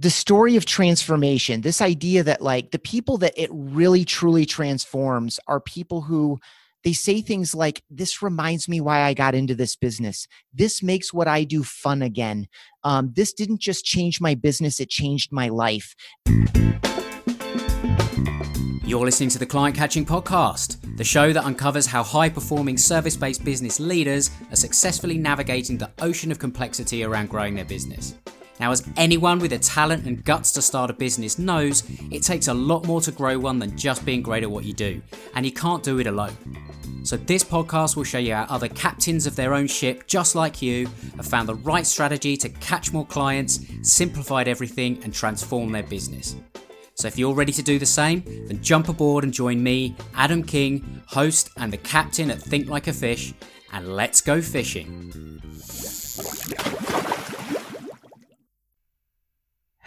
the story of transformation, this idea that like the people that it really truly transforms are people who they say things like, This reminds me why I got into this business. This makes what I do fun again. Um, this didn't just change my business, it changed my life. You're listening to the Client Catching Podcast, the show that uncovers how high performing service based business leaders are successfully navigating the ocean of complexity around growing their business. Now, as anyone with the talent and guts to start a business knows, it takes a lot more to grow one than just being great at what you do, and you can't do it alone. So, this podcast will show you how other captains of their own ship, just like you, have found the right strategy to catch more clients, simplified everything, and transform their business. So, if you're ready to do the same, then jump aboard and join me, Adam King, host and the captain at Think Like a Fish, and let's go fishing.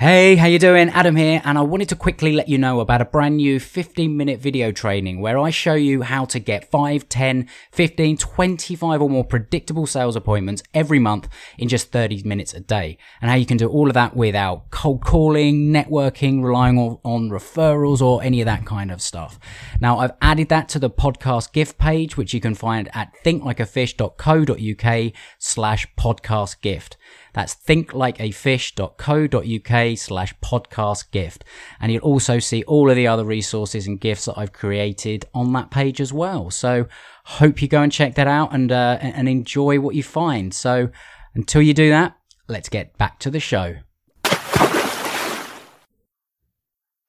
Hey, how you doing? Adam here, and I wanted to quickly let you know about a brand new 15 minute video training where I show you how to get 5, 10, 15, 25 or more predictable sales appointments every month in just 30 minutes a day, and how you can do all of that without cold calling, networking, relying on, on referrals or any of that kind of stuff. Now, I've added that to the podcast gift page, which you can find at thinklikeafish.co.uk slash podcast gift. That's thinklikeafish.co.uk slash podcast gift. And you'll also see all of the other resources and gifts that I've created on that page as well. So hope you go and check that out and, uh, and enjoy what you find. So until you do that, let's get back to the show.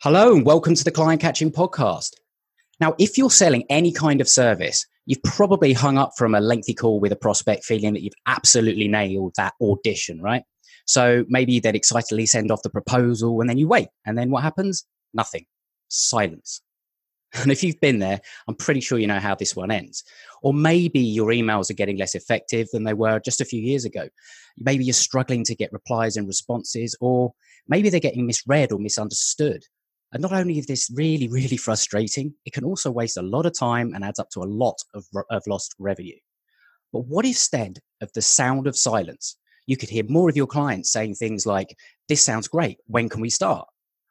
Hello and welcome to the Client Catching Podcast. Now, if you're selling any kind of service, you've probably hung up from a lengthy call with a prospect feeling that you've absolutely nailed that audition, right? So maybe they'd excitedly send off the proposal and then you wait. And then what happens? Nothing. Silence. And if you've been there, I'm pretty sure you know how this one ends. Or maybe your emails are getting less effective than they were just a few years ago. Maybe you're struggling to get replies and responses, or maybe they're getting misread or misunderstood. And not only is this really, really frustrating, it can also waste a lot of time and adds up to a lot of, of lost revenue. But what if instead of the sound of silence? You could hear more of your clients saying things like, This sounds great. When can we start?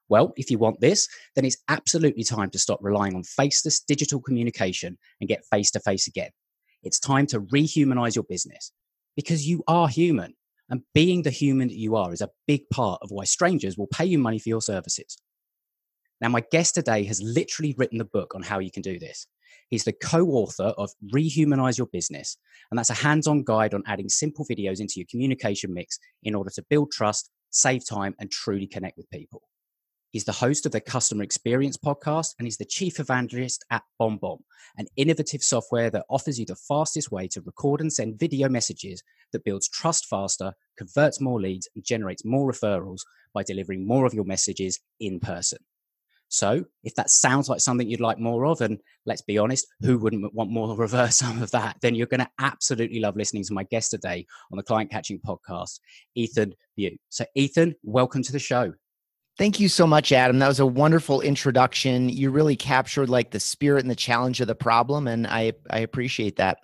Well, if you want this, then it's absolutely time to stop relying on faceless digital communication and get face to face again. It's time to rehumanize your business because you are human. And being the human that you are is a big part of why strangers will pay you money for your services. Now, my guest today has literally written the book on how you can do this. He's the co author of Rehumanize Your Business, and that's a hands on guide on adding simple videos into your communication mix in order to build trust, save time, and truly connect with people. He's the host of the Customer Experience podcast, and he's the chief evangelist at BombBomb, an innovative software that offers you the fastest way to record and send video messages that builds trust faster, converts more leads, and generates more referrals by delivering more of your messages in person. So if that sounds like something you'd like more of, and let's be honest, who wouldn't want more reverse some of that? Then you're going to absolutely love listening to my guest today on the Client Catching Podcast, Ethan Beute. So Ethan, welcome to the show. Thank you so much, Adam. That was a wonderful introduction. You really captured like the spirit and the challenge of the problem, and I I appreciate that.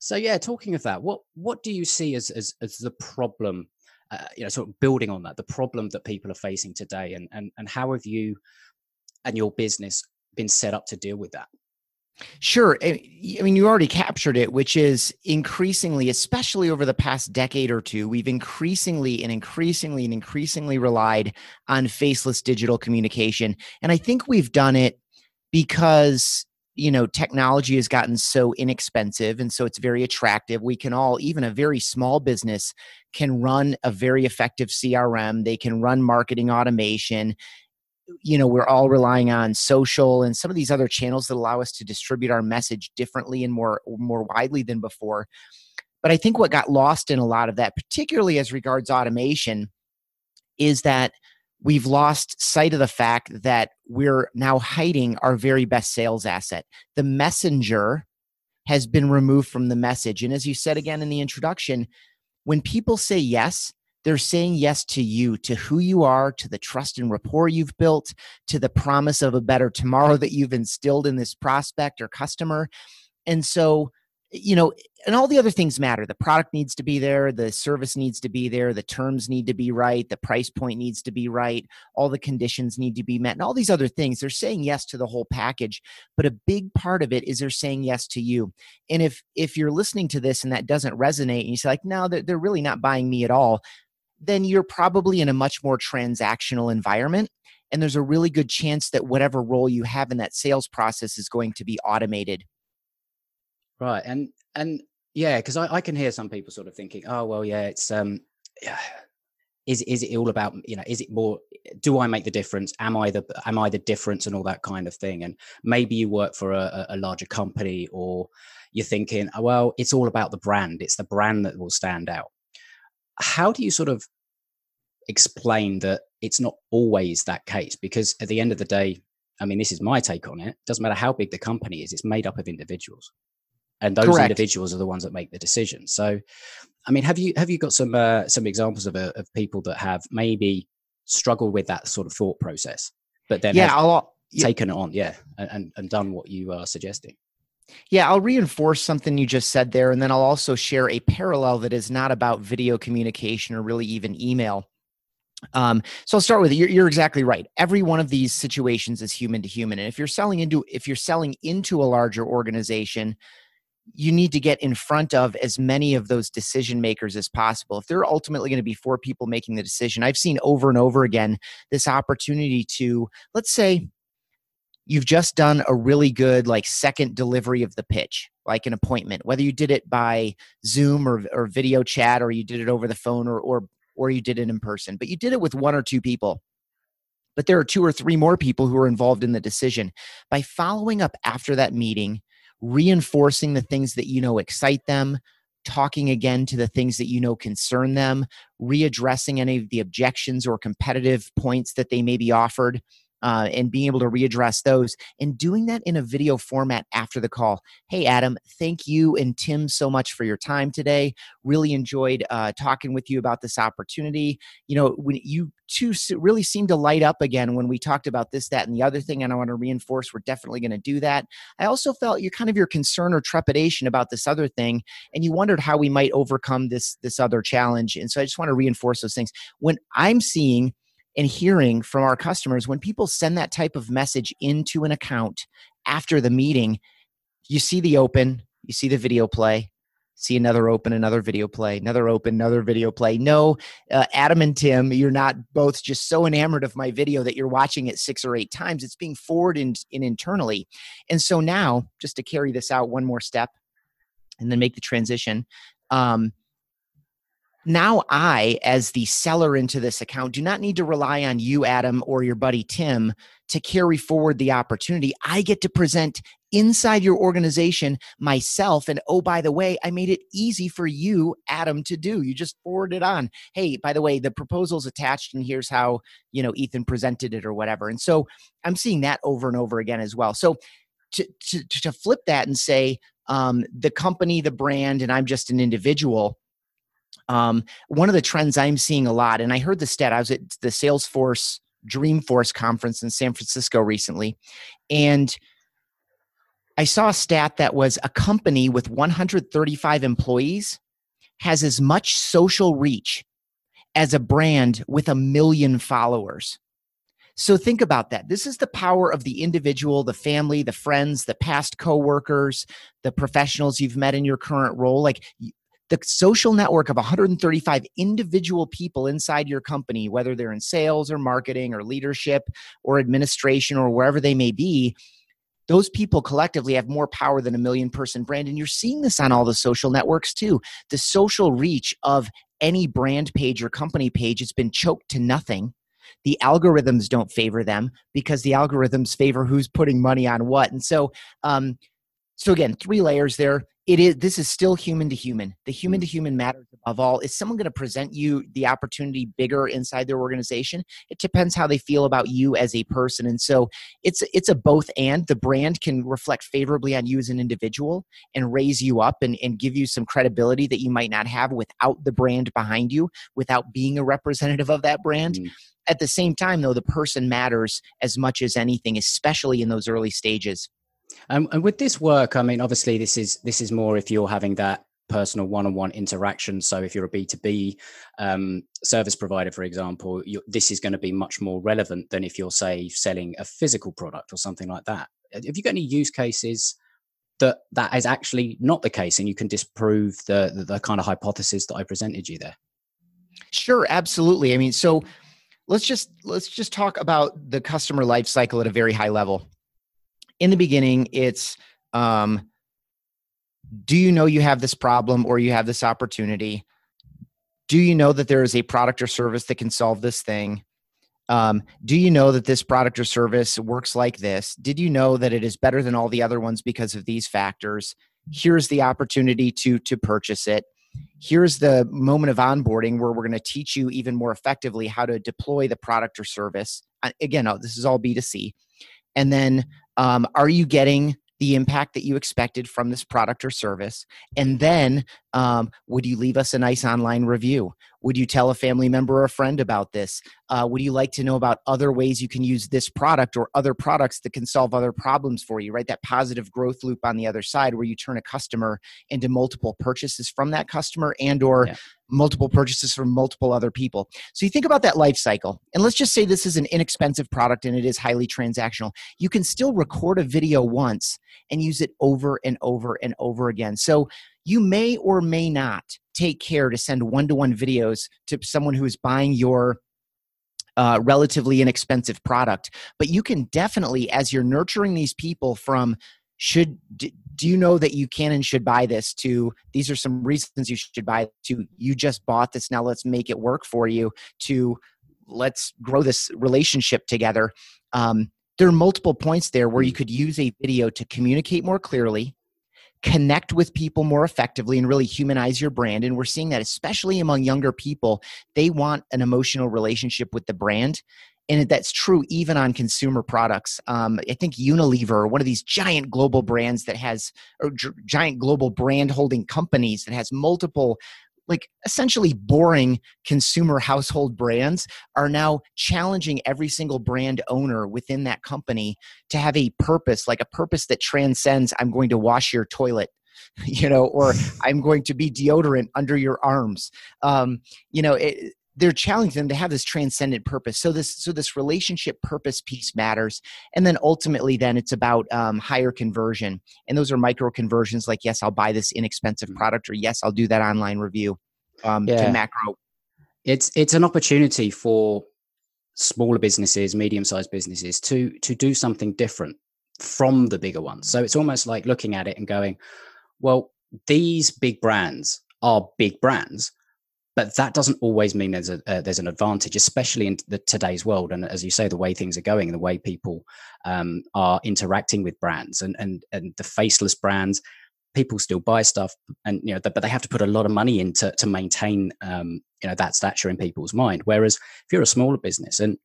So yeah, talking of that, what what do you see as as, as the problem? Uh, you know, sort of building on that, the problem that people are facing today, and and and how have you and your business been set up to deal with that? Sure. Eh, I mean, you already captured it, which is increasingly, especially over the past decade or two, we've increasingly and increasingly and increasingly relied on faceless digital communication. And I think we've done it because you know technology has gotten so inexpensive and so it's very attractive we can all even a very small business can run a very effective crm they can run marketing automation you know we're all relying on social and some of these other channels that allow us to distribute our message differently and more more widely than before. But i think what got lost in a lot of that particularly as regards automation is that we've lost sight of the fact that we're now hiding our very best sales asset. The messenger has been removed from the message. And as you said again in the introduction when people say yes they're saying yes to you, to who you are, to the trust and rapport you've built, to the promise of a better tomorrow that you've instilled in this prospect or customer. And so you know, and all the other things matter. The product needs to be there, the service needs to be there, the terms need to be right, the price point needs to be right, all the conditions need to be met, and all these other things. They're saying yes to the whole package, but a big part of it is they're saying yes to you. And if if you're listening to this and that doesn't resonate, and you say like, no, they're, they're really not buying me at all, then you're probably in a much more transactional environment and there's a really good chance that whatever role you have in that sales process is going to be automated. Right. And, and yeah, because I, I can hear some people sort of thinking, oh, well, yeah, it's, um, yeah, is is it all about you know is it more do i make the difference? Am i the am i the difference? and all that kind of thing and maybe you work for a, a larger company or you're thinking oh, well it's all about the brand. It's the brand that will stand out how do you sort of explain that it's not always that case because at the end of the day i mean this is my take on it doesn't matter how big the company is it's made up of individuals and those Correct. individuals are the ones that make the decision. So, I mean, have you have you got some uh, some examples of uh, of people that have maybe struggled with that sort of thought process, but then yeah, I'll, taken it on, yeah, and and done what you are suggesting. Yeah, I'll reinforce something you just said there, and then I'll also share a parallel that is not about video communication or really even email. Um, so I'll start with you're, you're exactly right. Every one of these situations is human to human, and if you're selling into if you're selling into a larger organization, you need to get in front of as many of those decision makers as possible. If there are ultimately going to be four people making the decision, I've seen over and over again this opportunity to, let's say, you've just done a really good like second delivery of the pitch like an appointment whether you did it by zoom or, or video chat or you did it over the phone or, or or you did it in person but you did it with one or two people. But there are two or three more people who are involved in the decision. By following up after that meeting reinforcing the things that you know excite them, talking again to the things that you know concern them, readdressing any of the objections or competitive points that they may be offered, uh, and being able to readdress those and doing that in a video format after the call. Hey, Adam, thank you and Tim so much for your time today. Really enjoyed uh, talking with you about this opportunity. You know, when you two really seemed to light up again when we talked about this, that, and the other thing. And I want to reinforce we're definitely going to do that. I also felt you kind of your concern or trepidation about this other thing, and you wondered how we might overcome this this other challenge. And so I just want to reinforce those things. When I'm seeing and hearing from our customers when people send that type of message into an account after the meeting you see the open you see the video play see another open another video play another open another video play. No uh, adam and tim you're not both just so enamored of my video that you're watching it six or eight times. It's being forwarded in, in internally. And so now just to carry this out one more step and then make the transition um, now I, as the seller into this account, do not need to rely on you, Adam, or your buddy Tim to carry forward the opportunity. I get to present inside your organization myself. And oh, by the way, I made it easy for you, Adam, to do. You just forward it on. Hey, by the way, the proposal's attached, and here's how, you know, Ethan presented it or whatever. And so I'm seeing that over and over again as well. So to, to, to flip that and say, um, the company, the brand, and I'm just an individual um, one of the trends I'm seeing a lot, and I heard the stat, I was at the Salesforce Dreamforce conference in San Francisco recently, and I saw a stat that was a company with 135 employees has as much social reach as a brand with a million followers. So think about that. This is the power of the individual, the family, the friends, the past coworkers, the professionals you've met in your current role. Like the social network of 135 individual people inside your company, whether they're in sales or marketing or leadership or administration or wherever they may be, those people collectively have more power than a million person brand. And you're seeing this on all the social networks too. The social reach of any brand page or company page has been choked to nothing. The algorithms don't favor them because the algorithms favor who's putting money on what. And so, um, so again, three layers there it is this is still human to human. The human to mm. human matters above all. Is someone going to present you the opportunity bigger inside their organization? It depends how they feel about you as a person. And so it's it's a both and. The brand can reflect favorably on you as an individual and raise you up and, and give you some credibility that you might not have without the brand behind you without being a representative of that brand. Mm. at the same time though the person matters as much as anything especially in those early stages Um, and with this work, I mean, obviously, this is this is more if you're having that personal one-on-one interaction. So, if you're a B two B um, service provider, for example, this is going to be much more relevant than if you're, say, selling a physical product or something like that. Have you got any use cases that that is actually not the case, and you can disprove the, the, the kind of hypothesis that I presented you there? Sure, absolutely. I mean, so let's just let's just talk about the customer life cycle at a very high level in the beginning it's um, do you know you have this problem or you have this opportunity? Do you know that there is a product or service that can solve this thing? Um, do you know that this product or service works like this? Did you know that it is better than all the other ones because of these factors? Here's the opportunity to to purchase it. Here's the moment of onboarding where we're going to teach you even more effectively how to deploy the product or service. Again oh, this is all b2c and then um, are you getting the impact that you expected from this product or service? And then, um, would you leave us a nice online review? Would you tell a family member or a friend about this? Uh, would you like to know about other ways you can use this product or other products that can solve other problems for you, right? That positive growth loop on the other side where you turn a customer into multiple purchases from that customer and or yeah. multiple purchases from multiple other people. So you think about that life cycle. And let's just say this is an inexpensive product and it is highly transactional. You can still record a video once and use it over and over and over again. So you may or may not take care to send one to one videos to someone who is buying your uh, relatively inexpensive product. But you can definitely, as you're nurturing these people from should do you know that you can and should buy this to these are some reasons you should buy to you just bought this now let's make it work for you to let's grow this relationship together um, there are multiple points there where you hmm. could use a video to communicate more clearly connect with people more effectively and really humanize your brand and we're seeing that especially among younger people they want an emotional relationship with the brand and that's true even on consumer products. Um, I think Unilever, one of these giant global brands that has, or giant global brand holding companies that has multiple like essentially boring consumer household brands are now challenging every single brand owner within that company to have a purpose like a purpose that transcends i'm going to wash your toilet you know or i'm going to be deodorant under your arms. Um, you know it, they're challenging them to have this transcendent purpose. So this so this relationship purpose piece matters. And then ultimately then it's about um, higher conversion. And those are micro conversions like yes i'll buy this inexpensive mm. product or yes i'll do that online review um, yeah. to macro. It's it's an opportunity for smaller businesses medium sized businesses to to do something different from the bigger ones. So it's almost like looking at it and going well these big brands are big brands but that doesn't always mean there's a uh, there's an advantage, especially in the, today's world. And as you say, the way things are going, the way people um, are interacting with brands, and and and the faceless brands, people still buy stuff, and you know, but they have to put a lot of money into to maintain um, you know that stature in people's mind. Whereas if you're a smaller business, and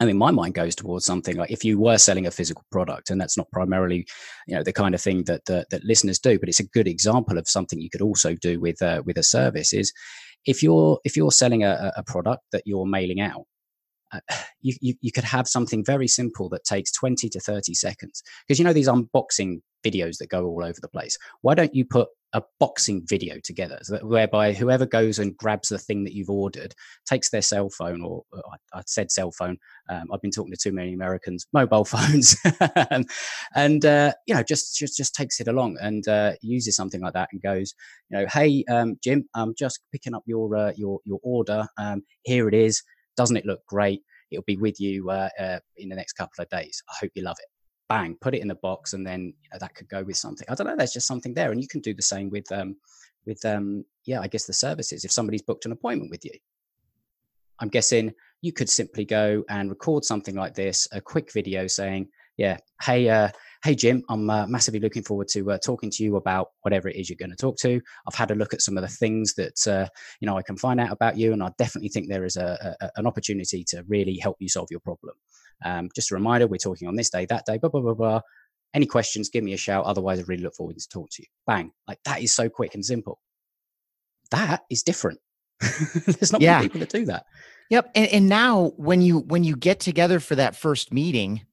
I mean, my mind goes towards something like if you were selling a physical product, and that's not primarily, you know, the kind of thing that that, that listeners do, but it's a good example of something you could also do with uh, with a service. Is if you're if you're selling a, a product that you're mailing out uh, you, you, you could have something very simple that takes 20 to 30 seconds. Because you know these unboxing videos that go all over the place? Why don't you put a boxing video together so whereby whoever goes and grabs the thing that you've ordered takes their cell phone or, or I, said cell phone um, i've been talking to too many americans mobile phones and uh, you know just just just takes it along and uh, uses something like that and goes you know hey um, jim i'm just picking up your uh, your your order. Um, here it is doesn't it look great it'll be with you uh, uh, in the next couple of days i hope you love it bang, put it in the box, and then you know, that could go with something. I don't know. There's just something there, and you can do the same with um, with um, yeah, I guess the services. If somebody's booked an appointment with you, I'm guessing you could simply go and record something like this, a quick video saying, yeah, hey, uh, hey Jim, I'm uh, massively looking forward to uh, talking to you about whatever it is you're going to talk to. I've had a look at some of the things that uh, you know I can find out about you, and I definitely think there is a, a, an opportunity to really help you solve your problem. Um, just a reminder, we're talking on this day, that day, blah, blah, blah, blah. Any questions, give me a shout. Otherwise, I really look forward to talk to you. Bang. Like that is so quick and simple. That is different. There's not yeah. many people that do that. Yep. And, and now when you when you get together for that first meeting,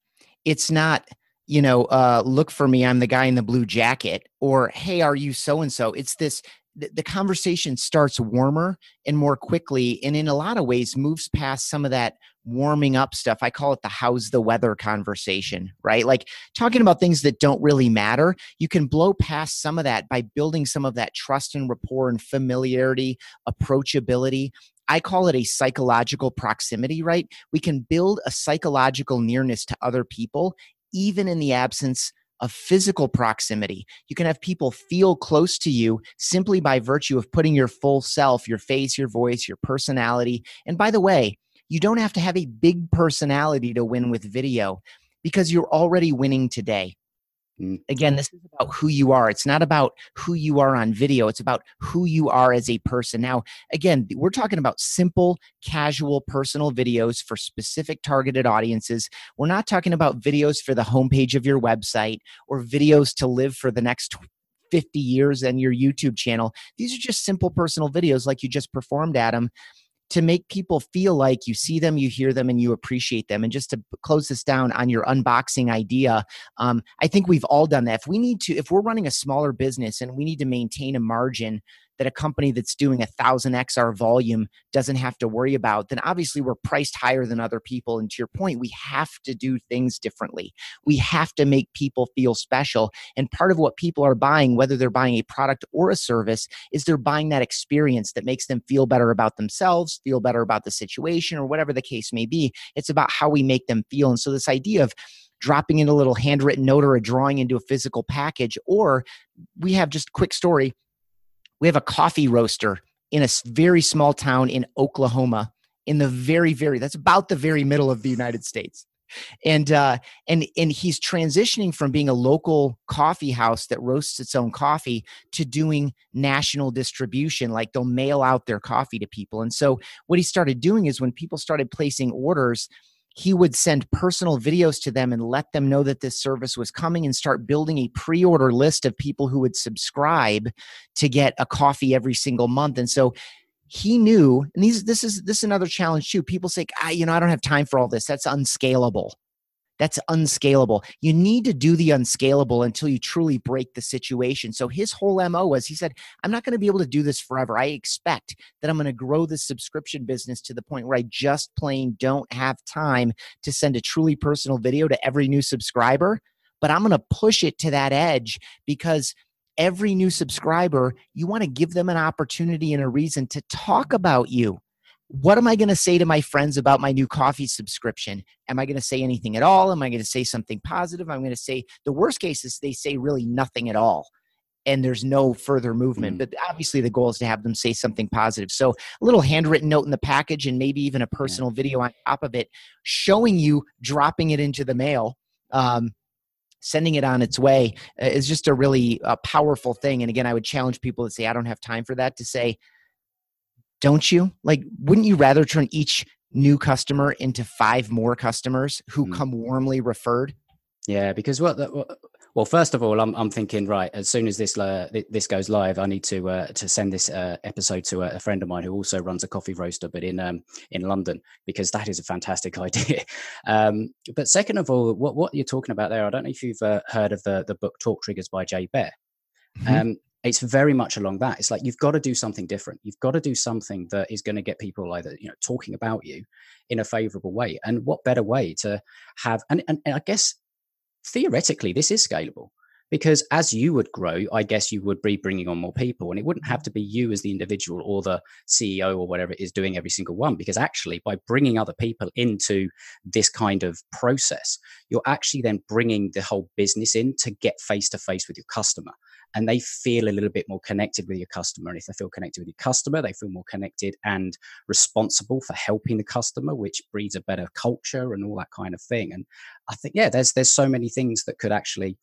it's not you know, uh, look for me. I'm the guy in the blue jacket. Or, hey, are you so and so? It's this the, conversation starts warmer and more quickly and in a lot of ways moves past some of that warming up stuff i call it the how's the weather conversation right like talking about things that don't really matter you can blow past some of that by building some of that trust and rapport and familiarity approachability I call it a psychological proximity, right? We can build a psychological nearness to other people, even in the absence of physical proximity. You can have people feel close to you simply by virtue of putting your full self, your face, your voice, your personality. And by the way, you don't have to have a big personality to win with video because you're already winning today. Mm. Again, this is about who you are. It's not about who you are on video. It's about who you are as a person. Now, again, we're talking about simple, casual, personal videos for specific targeted audiences. We're not talking about videos for the homepage of your website or videos to live for the next 50 years and your YouTube channel. These are just simple personal videos like you just performed, Adam to make people feel like you see them, you hear them, and you appreciate them. And just to close this down on your unboxing idea, um, I think we've all done that. If we need to, if we're running a smaller business and we need to maintain a margin that a company that's doing a thousand XR volume doesn't have to worry about, then obviously we're priced higher than other people. And to your point, we have to do things differently. We have to make people feel special. And part of what people are buying, whether they're buying a product or a service, is they're buying that experience that makes them feel better about themselves, feel better about the situation, or whatever the case may be. It's about how we make them feel. And so this idea of dropping in a little handwritten note or a drawing into a physical package, or we have just quick story we have a coffee roaster in a very small town in Oklahoma, in the very, very, that's about the very middle of the United States. And uh, and and he's transitioning from being a local coffee house that roasts its own coffee to doing national distribution. Like they'll mail out their coffee to people. And so what he started doing is when people started placing orders, he would send personal videos to them and let them know that this service was coming and start building a pre-order list of people who would subscribe to get a coffee every single month. And so he knew and these this is this is another challenge too. People say ah, you know i don't have time for all this. That's unscalable that's unscalable. You need to do the unscalable until you truly break the situation. So his whole MO was he said, I'm not going to be able to do this forever. I expect that I'm going to grow this subscription business to the point where I just plain don't have time to send a truly personal video to every new subscriber. But I'm going to push it to that edge because every new subscriber, you want to give them an opportunity and a reason to talk about you what am I going to say to my friends about my new coffee subscription? Am I going to say anything at all? Am I going to say something positive? I'm going to say the worst case is they say really nothing at all and there's no further movement. Mm. But obviously, the goal is to have them say something positive. So, a little handwritten note in the package, and maybe even a personal yeah. video on top of it, showing you dropping it into the mail. Um, sending it on its way uh, is just a really uh, powerful thing. And again, I would challenge people to say, I don't have time for that, to say, don't you? Like, wouldn't you rather turn each new customer into five more customers who mm. come warmly referred? Yeah, because what, what well, first of all, I'm, I'm thinking right. As soon as this uh, this goes live, I need to uh, to send this uh, episode to a, friend of mine who also runs a coffee roaster, but in um, in London, because that is a fantastic idea. um, but second of all, what what you're talking about there, I don't know if you've uh, heard of the the book Talk Triggers by Jay Baer. Mm-hmm. Um, it's very much along that. It's like you've got to do something different. You've got to do something that is going to get people either you know talking about you in a favorable way. And what better way to have and, and, and i guess theoretically this is scalable because as you would grow i guess you would be bringing on more people and it wouldn't have to be you as the individual or the ceo or whatever it is doing every single one because actually by bringing other people into this kind of process you're actually then bringing the whole business in to get face to face with your customer and they feel a little bit more connected with your customer. And if they feel connected with your customer, they feel more connected and responsible for helping the customer, which breeds a better culture and all that kind of thing. And I think, yeah, there's there's so many things that could actually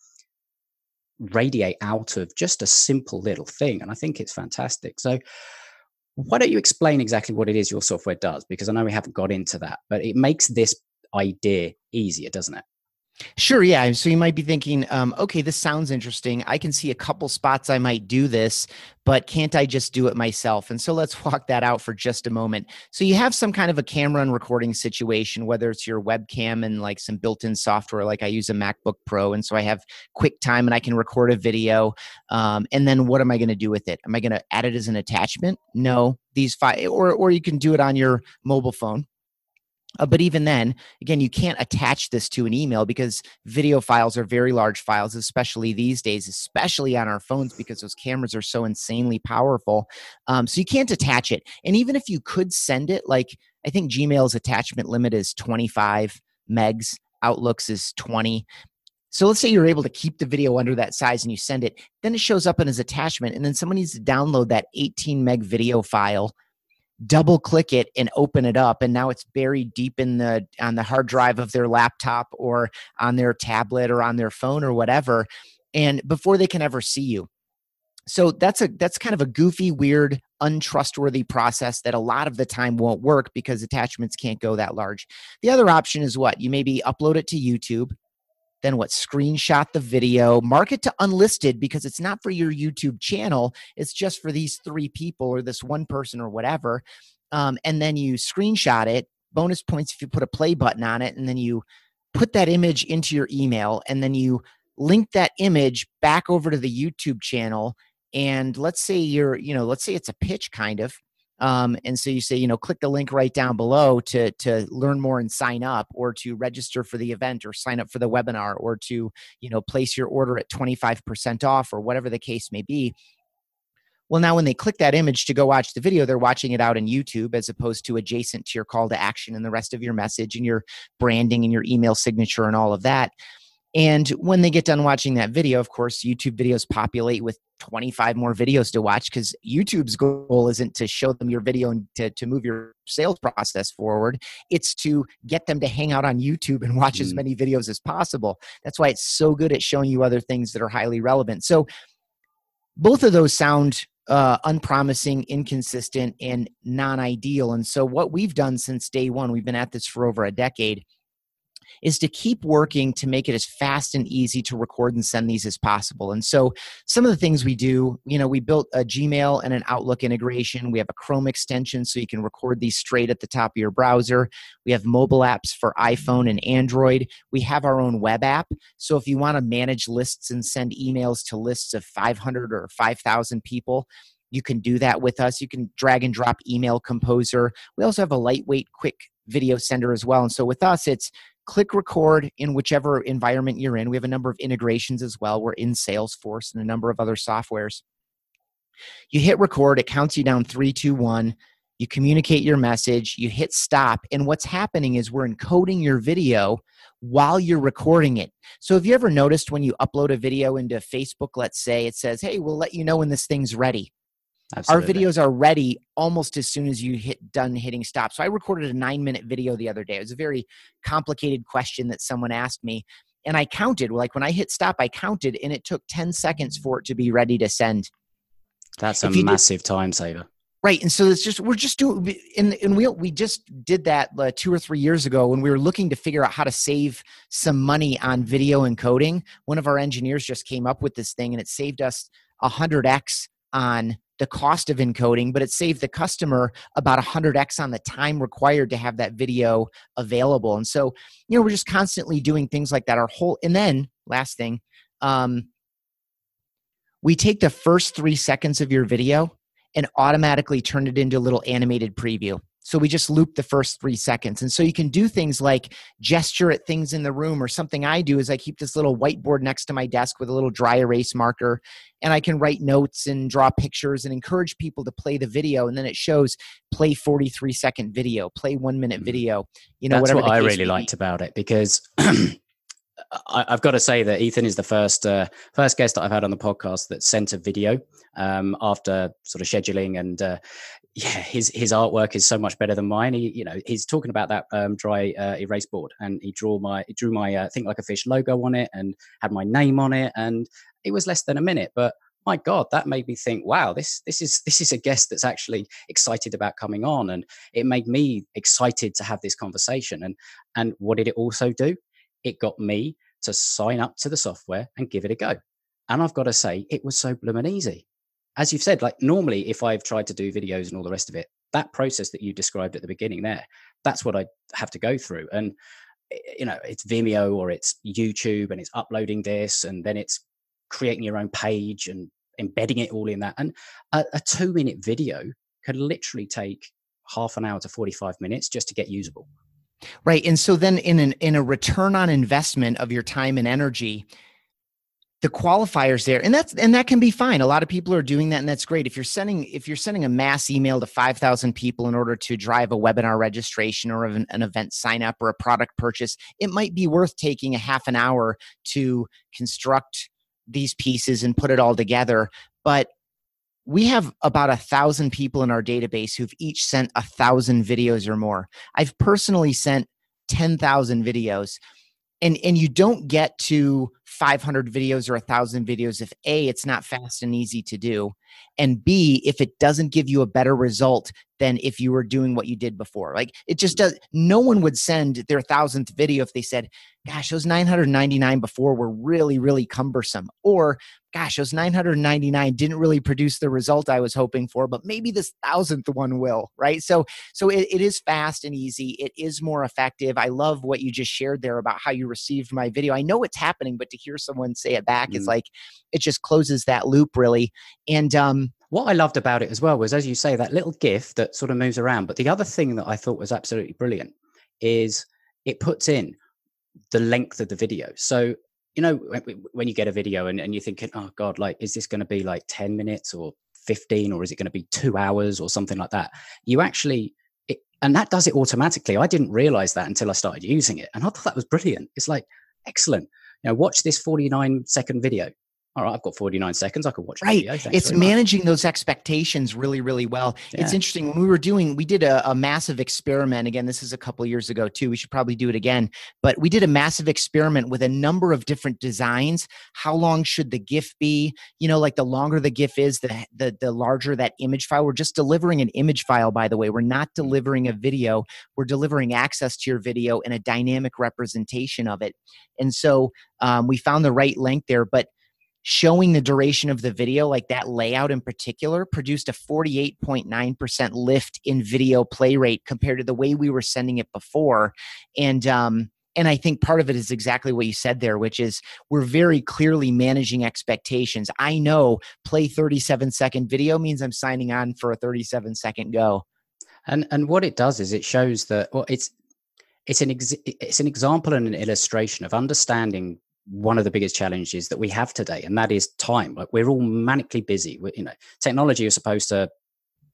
radiate out of just a simple little thing. And I think it's fantastic. So why don't you explain exactly what it is your software does? Because I know we haven't got into that, but it makes this idea easier, doesn't it? Sure. Yeah. So you might be thinking, um, okay, this sounds interesting. I can see a couple spots I might do this, but can't I just do it myself? And so let's walk that out for just a moment. So you have some kind of a camera and recording situation, whether it's your webcam and like some built in software, like I use a MacBook Pro. And so I have QuickTime and I can record a video. Um, and then what am I going to do with it? Am I going to add it as an attachment? No. These five, or, or you can do it on your mobile phone uh, but even then, again, you can't attach this to an email because video files are very large files, especially these days, especially on our phones because those cameras are so insanely powerful. Um, so you can't attach it. And even if you could send it, like I think Gmail's attachment limit is 25 megs, Outlook's is 20. So let's say you're able to keep the video under that size and you send it, then it shows up in his attachment, and then someone needs to download that 18 meg video file double click it and open it up and now it's buried deep in the on the hard drive of their laptop or on their tablet or on their phone or whatever and before they can ever see you. So that's a that's kind of a goofy weird untrustworthy process that a lot of the time won't work because attachments can't go that large. The other option is what? You maybe upload it to youtube then what screenshot the video mark it to unlisted because it's not for your youtube channel it's just for these three people or this one person or whatever um, and then you screenshot it bonus points if you put a play button on it and then you put that image into your email and then you link that image back over to the youtube channel and let's say you're you know let's say it's a pitch kind of um, and so you say, you know, click the link right down below to to learn more and sign up, or to register for the event, or sign up for the webinar, or to you know place your order at twenty five percent off, or whatever the case may be. Well, now when they click that image to go watch the video, they're watching it out in YouTube as opposed to adjacent to your call to action and the rest of your message and your branding and your email signature and all of that. And when they get done watching that video, of course, YouTube videos populate with 25 more videos to watch because YouTube's goal isn't to show them your video and to, to move your sales process forward. It's to get them to hang out on YouTube and watch mm. as many videos as possible. That's why it's so good at showing you other things that are highly relevant. So both of those sound uh, unpromising, inconsistent, and non ideal. And so, what we've done since day one, we've been at this for over a decade is to keep working to make it as fast and easy to record and send these as possible. And so some of the things we do, you know, we built a Gmail and an Outlook integration. We have a Chrome extension so you can record these straight at the top of your browser. We have mobile apps for iPhone and Android. We have our own web app. So if you want to manage lists and send emails to lists of 500 or 5,000 people, you can do that with us. You can drag and drop email composer. We also have a lightweight, quick video sender as well. And so with us, it's click record in whichever environment you're in. We have a number of integrations as well. We're in Salesforce and a number of other softwares. You hit record, it counts you down three, two, one. You communicate your message, you hit stop, and what's happening is we're encoding your video while you're recording it. So, have you ever noticed when you upload a video into Facebook, let's say, it says, Hey, we'll let you know when this thing's ready? Absolutely. Our videos are ready almost as soon as you hit done hitting stop. So I recorded a nine minute video the other day. It was a very complicated question that someone asked me. And I counted, like when I hit stop, I counted and it took 10 seconds for it to be ready to send. That's a massive did, time saver. Right. And so it's just, we're just doing, and, and we, we just did that uh, two or three years ago when we were looking to figure out how to save some money on video encoding. One of our engineers just came up with this thing and it saved us 100x on the cost of encoding, but it saved the customer about 100x on the time required to have that video available. And so, you know, we're just constantly doing things like that. Our whole, and then last thing, um, we take the first three seconds of your video and automatically turn it into a little animated preview. So we just loop the first three seconds. And so you can do things like gesture at things in the room, or something I do is I keep this little whiteboard next to my desk with a little dry erase marker, and I can write notes and draw pictures and encourage people to play the video. And then it shows play 43 second video, play one minute mm-hmm. video. You know, whatever. That's what I really liked about it because. I, have got to say that Ethan is the first uh, first guest that I've had on the podcast that sent a video um, after sort of scheduling and uh, yeah, his his artwork is so much better than mine. He, you know, he's talking about that um, dry uh, erase board, and he drew my he drew my uh, think like a fish logo on it, and had my name on it, and it was less than a minute, but my god that made me think wow this this is this is a guest that's actually excited about coming on and it made me excited to have this conversation and and what did it also do it got me to sign up to the software and give it a go. And I've got to say, it was so blooming easy. As you've said, like normally, if I've tried to do videos and all the rest of it, that process that you described at the beginning there, that's what I have to go through. And eh, you know, it's Vimeo or it's YouTube and it's uploading this and then it's creating your own page and embedding it all in that. And a, a two minute video can literally take half an hour to 45 minutes just to get usable. Right. And so then in an in a return on investment of your time and energy, the qualifiers there and that's and that can be fine. A lot of people are doing that and that's great. If you're sending if you're sending a mass email to 5000 people in order to drive a webinar registration or an, an event sign up or a product purchase it might be worth taking a half an hour to construct these pieces and put it all together. But we have about a thousand people in our database who've each sent a thousand videos or more. I've personally sent 10,000 videos and and you don't get to 500 videos or a thousand videos if a it's not fast and easy to do and b if it doesn't give you a better result than if you were doing what you did before like it just does no one would send their thousandth video if they said gosh those 999 before were really really cumbersome or gosh, those 999 didn't really produce the result I was hoping for, but maybe this thousandth one will, right? So, so it, it is fast and easy. It is more effective. I love what you just shared there about how you received my video. I know it's happening, but to hear someone say it back, mm. it's like it just closes that loop really. And um, what I loved about it as well was, as you say, that little GIF that sort of moves around. But the other thing that I thought was absolutely brilliant is it puts in the length of the video. So you know when you get a video and, and you're thinking oh god like is this going to be like 10 minutes or 15 or is it going to be two hours or something like that you actually it, and that does it automatically i didn't realize that until i started using it and i thought that was brilliant it's like excellent know watch this 49 second video all right, I've got 49 seconds. I could watch right. it's managing much. those expectations really, really well. Yeah. It's interesting. When we were doing, we did a, a massive experiment. Again, this is a couple years ago too. We should probably do it again. But we did a massive experiment with a number of different designs. How long should the GIF be? You know, like the longer the GIF is, the the, the larger that image file. We're just delivering an image file, by the way. We're not delivering a video. We're delivering access to your video and a dynamic representation of it. And so um, we found the right length there. But showing the duration of the video, like that layout in particular, produced a 48.9% lift in video play rate compared to the way we were sending it before. And, um, and I think part of it is exactly what you said there, which is we're very clearly managing expectations. I know play 37 second video means I'm signing on for a 37 second go. And and what it does is it shows that well it's it's an ex- it's an example and an illustration of understanding one of the biggest challenges that we have today, and that is time. Like we're all manically busy. We're, you know, technology is supposed to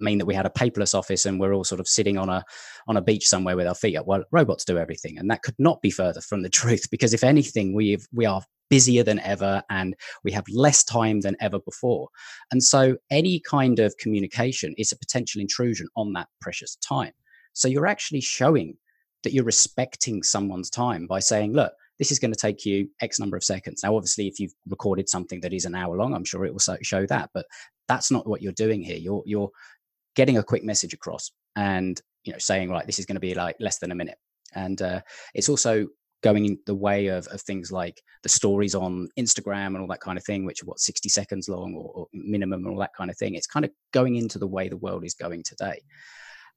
mean that we had a paperless office and we're all sort of sitting on a on a beach somewhere with our feet up. Well, robots do everything, and that could not be further from the truth. Because if anything, we we are busier than ever and we have less time than ever before. And so, any kind of communication is a potential intrusion on that precious time. So you're actually showing that you're respecting someone's time by saying, look this is going to take you X number of seconds. Now, obviously, if you've recorded something that is an hour long, I'm sure it will show that, but that's not what you're doing here. You're you're getting a quick message across and you know saying right, this is going to be like less than a minute, and uh, it's also going in the way of, of things like the stories on Instagram and all that kind of thing, which are what 60 seconds long or, or minimum and all that kind of thing. It's kind of going into the way the world is going today.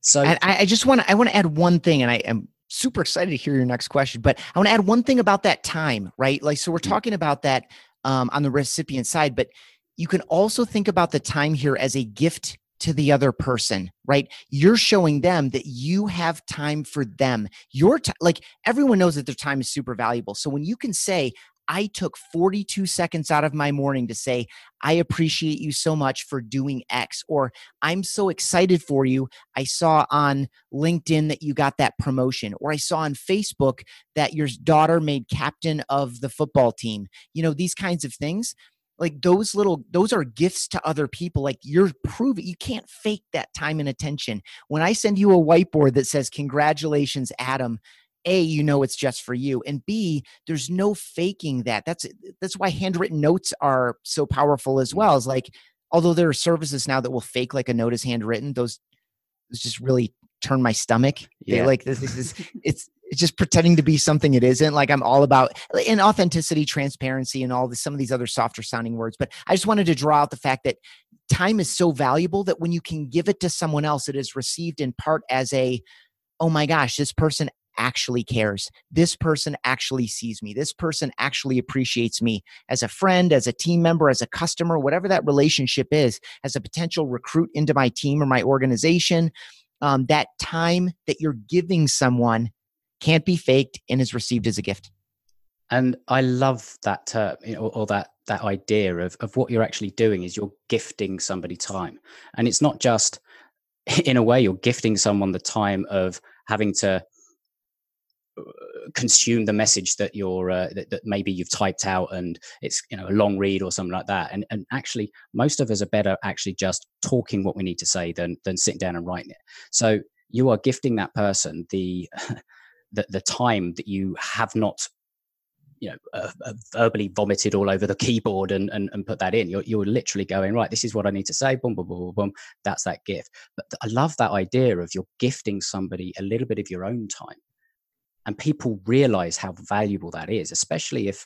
So I, I just want to I want to add one thing, and I am super excited to hear your next question. But I want to add one thing about that time, right? Like, so we're mm. talking about that um, on the recipient side, but you can also think about the time here as a gift to the other person, right? You're showing them that you have time for them. Your time, like everyone knows that their time is super valuable. So when you can say, I took 42 seconds out of my morning to say, I appreciate you so much for doing X, or I'm so excited for you. I saw on LinkedIn that you got that promotion, or I saw on Facebook that your daughter made captain of the football team. You know, these kinds of things. Like those little, those are gifts to other people. Like you're proving you can't fake that time and attention. When I send you a whiteboard that says, Congratulations, Adam, a you know it's just for you and b there's no faking that that's that's why handwritten notes are so powerful as mm. well as like although there are services now that will fake like a note is handwritten those just really turn my stomach yeah. They, like this, this is it's it's just pretending to be something it isn't. Like I'm all about in authenticity, transparency, and all the, some of these other softer sounding words. But I just wanted to draw out the fact that time is so valuable that when you can give it to someone else, it is received in part as a, oh my gosh, this person actually cares. This person actually sees me. This person actually appreciates me as a friend, as a team member, as a customer, whatever that relationship is, as a potential recruit into my team or my organization. Um, that time that you're giving someone can't be faked and is received as a gift. And I love that term you know, or that that idea of, of what you're actually doing is you're gifting somebody time. And it's not just in a way you're gifting someone the time of having to consume the message that you're uh, that, that, maybe you've typed out and it's you know a long read or something like that. And and actually most of us are better actually just talking what we need to say than than sitting down and writing it. So you are gifting that person the the, the time that you have not you know uh, uh, verbally vomited all over the keyboard and, and and put that in. You're, you're literally going right this is what i need to say boom boom boom boom boom. That's that gift. But i love that idea of you're gifting somebody a little bit of your own time and people realize how valuable that is especially if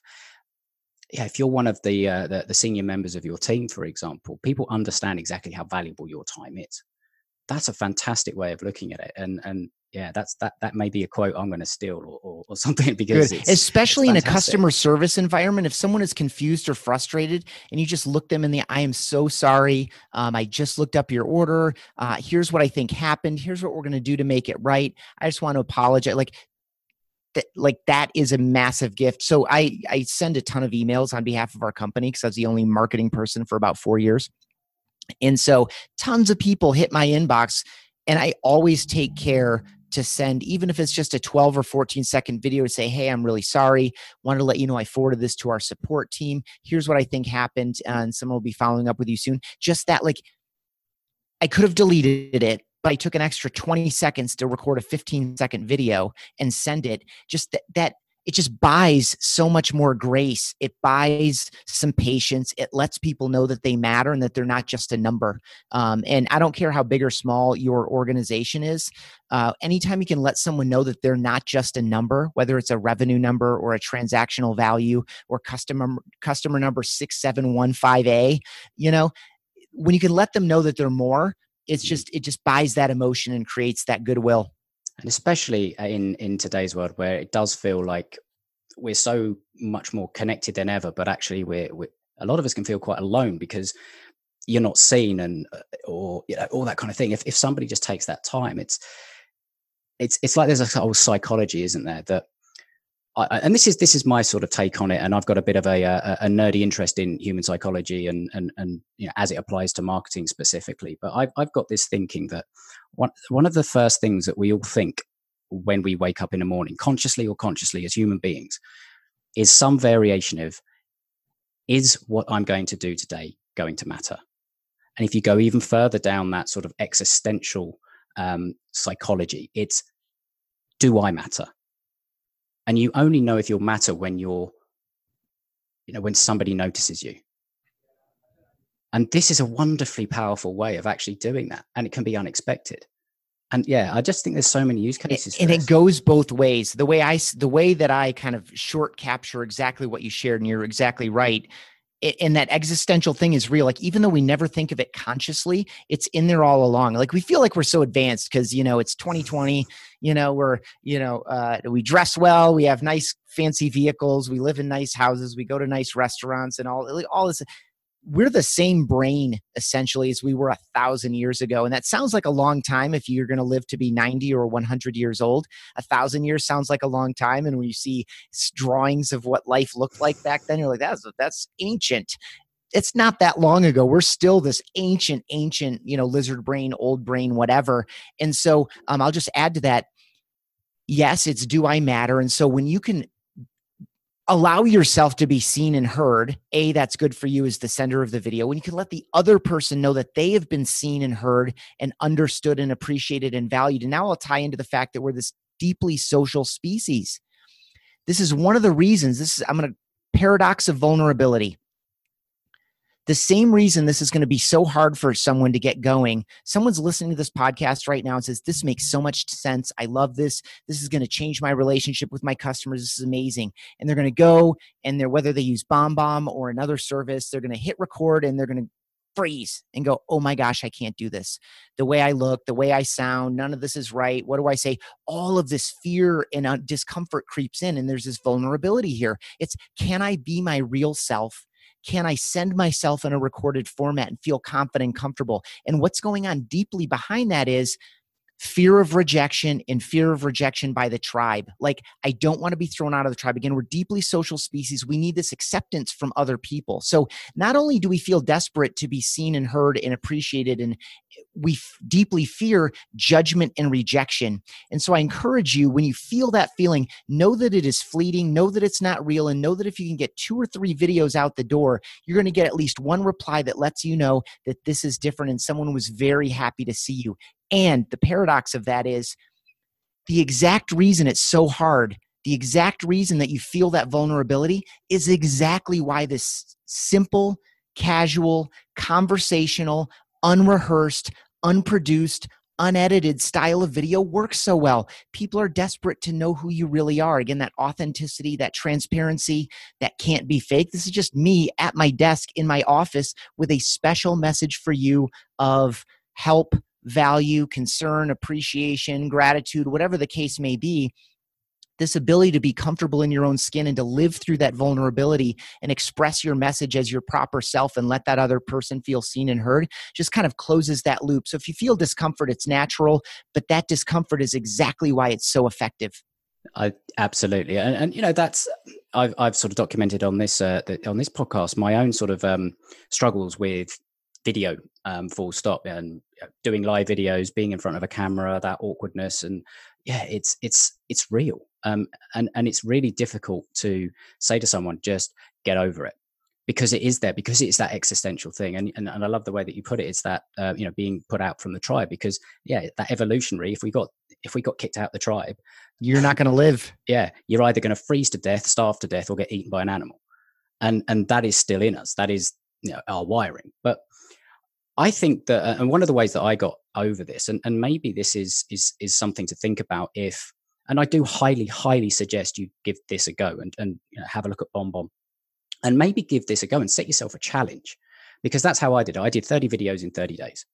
yeah, if you're one of the, uh, the the senior members of your team for example people understand exactly how valuable your time is that's a fantastic way of looking at it and and yeah, that's that. That may be a quote I'm going to steal or, or, or something because especially in a customer service environment. If someone is confused or frustrated, and you just look them in the, I am so sorry. Um, I just looked up your order. Uh, here's what I think happened. Here's what we're going to do to make it right. I just want to apologize. Like that, like that is a massive gift. So I I send a ton of emails on behalf of our company because I was the only marketing person for about four years. And so tons of people hit my inbox and I always take care to send, even if it's just a 12 or 14 second video to say, Hey, I'm really sorry. Wanted to let you know I forwarded this to our support team. Here's what I think happened. And someone will be following up with you soon. Just that, like, I could have deleted it, but I took an extra 20 seconds to record a 15 second video and send it. Just that, that it just buys so much more grace. It buys some patience. It lets people know that they matter and that they're not just a number. Um, and I don't care how big or small your organization is. Uh, anytime you can let someone know that they're not just a number, whether it's a revenue number or a transactional value or customer customer number six seven one five a, you know, when you can let them know that they're more, it's just it just buys that emotion and creates that goodwill. And especially uh, in in today's world where it does feel like we're so much more connected than ever but actually we're, we're a lot of us can feel quite alone because you're not seen and uh, or you know all that kind of thing. If, if somebody just takes that time it's it's it's like there's a whole psychology isn't there that I, and this is this is my sort of take on it, and I've got a bit of a, a, a, nerdy interest in human psychology and and and you know as it applies to marketing specifically. But I've I've got this thinking that one one of the first things that we all think when we wake up in the morning, consciously or consciously as human beings, is some variation of is what I'm going to do today going to matter? And if you go even further down that sort of existential um, psychology, it's do I matter? And you only know if you'll matter when you're you know when somebody notices you. And this is a wonderfully powerful way of actually doing that and it can be unexpected. And yeah i just think there's so many use cases and it goes both ways. The way i the way that i kind of short capture exactly what you shared and you're exactly right and that existential thing is real like even though we never think of it consciously it's in there all along. Like we feel like we're so advanced because you know it's 2020 you know we're you know uh, we dress well we have nice fancy vehicles we live in nice houses we go to nice restaurants and all all this we're the same brain essentially as we were a thousand years ago. And that sounds like a long time if you're going to live to be 90 or 100 years old. A thousand years sounds like a long time. And when you see drawings of what life looked like back then, you're like, that's, that's ancient. It's not that long ago. We're still this ancient, ancient, you know, lizard brain, old brain, whatever. And so um, I'll just add to that. Yes, it's do I matter? And so when you can allow yourself to be seen and heard. A that's good for you as the sender of the video And you can let the other person know that they have been seen and heard and understood and appreciated and valued. And now i'll tie into the fact that we're this deeply social species. This is one of the reasons this is i'm going to paradox of vulnerability the same reason this is going to be so hard for someone to get going. Someone's listening to this podcast right now and says, This makes so much sense. I love this. This is going to change my relationship with my customers. This is amazing. And they're going to go and they're, whether they use BombBomb or another service, they're going to hit record and they're going to freeze and go, oh my gosh, I can't do this. The way I look, the way I sound, none of this is right. What do I say? All of this fear and uh, discomfort creeps in, and there's this vulnerability here. It's can I be my real self can I send myself in a recorded format and feel confident and comfortable? And what's going on deeply behind that is fear of rejection and fear of rejection by the tribe. Like, I don't want to be thrown out of the tribe. Again, we're deeply social species. We need this acceptance from other people. So, not only do we feel desperate to be seen and heard and appreciated, and we f- deeply fear judgment and rejection. And so, I encourage you when you feel that feeling, know that it is fleeting, know that it's not real, and know that if you can get two or three videos out the door, you're going to get at least one reply that lets you know that this is different and someone was very happy to see you. And the paradox of that is the exact reason it's so hard, the exact reason that you feel that vulnerability is exactly why this simple, casual, conversational, unrehearsed, unproduced, unedited style of video works so well. People are desperate to know who you really are. Again, that authenticity, that transparency that can't be fake. This is just me at my desk in my office with a special message for you of help, value, concern, appreciation, gratitude, whatever the case may be, this ability to be comfortable in your own skin and to live through that vulnerability and express your message as your proper self and let that other person feel seen and heard just kind of closes that loop. So if you feel discomfort, it's natural, but that discomfort is exactly why it's so effective. I absolutely, and, and you know that's I've I've sort of documented on this uh, the, on this podcast my own sort of um, struggles with video um, full stop and doing live videos being in front of a camera that awkwardness and yeah it's it's it's real. Um, and and it's really difficult to say to someone just get over it because it is there because it's that existential thing and and, and i love the way that you put it it's that uh, you know being put out from the tribe because yeah that evolutionary if we got if we got kicked out of the tribe you're not going to live. yeah you're either going to freeze to death starve to death or get eaten by an animal. And and that is still in us. That is you know, our wiring. But I think that, uh, and one of the ways that I got over this, and, and maybe this is is is something to think about if, and I do highly highly suggest you give this a go and and you know, have a look at BombBomb, and maybe give this a go and set yourself a challenge, because that's how I did it. I did 30 videos in 30 days.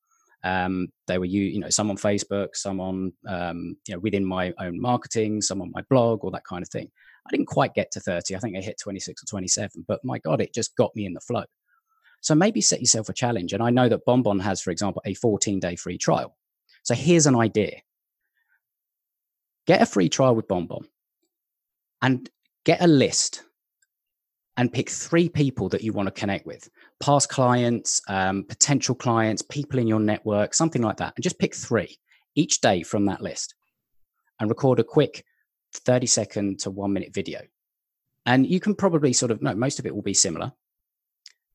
Um, they were you you know some on Facebook, some on um, you know within my own marketing, some on my blog, or that kind of thing. I didn't quite get to 30. I think I hit 26 or 27, but my God, it just got me in the flow. So maybe set yourself a challenge. And I know that BombBomb has, for example, a 14 day free trial. So here's an idea get a free trial with BombBomb and get a list and pick three people that you want to connect with past clients, um, potential clients, people in your network, something like that. And just pick three each day from that list and record a quick 30 second to one minute video. And you can probably sort of, no, most of it will be similar.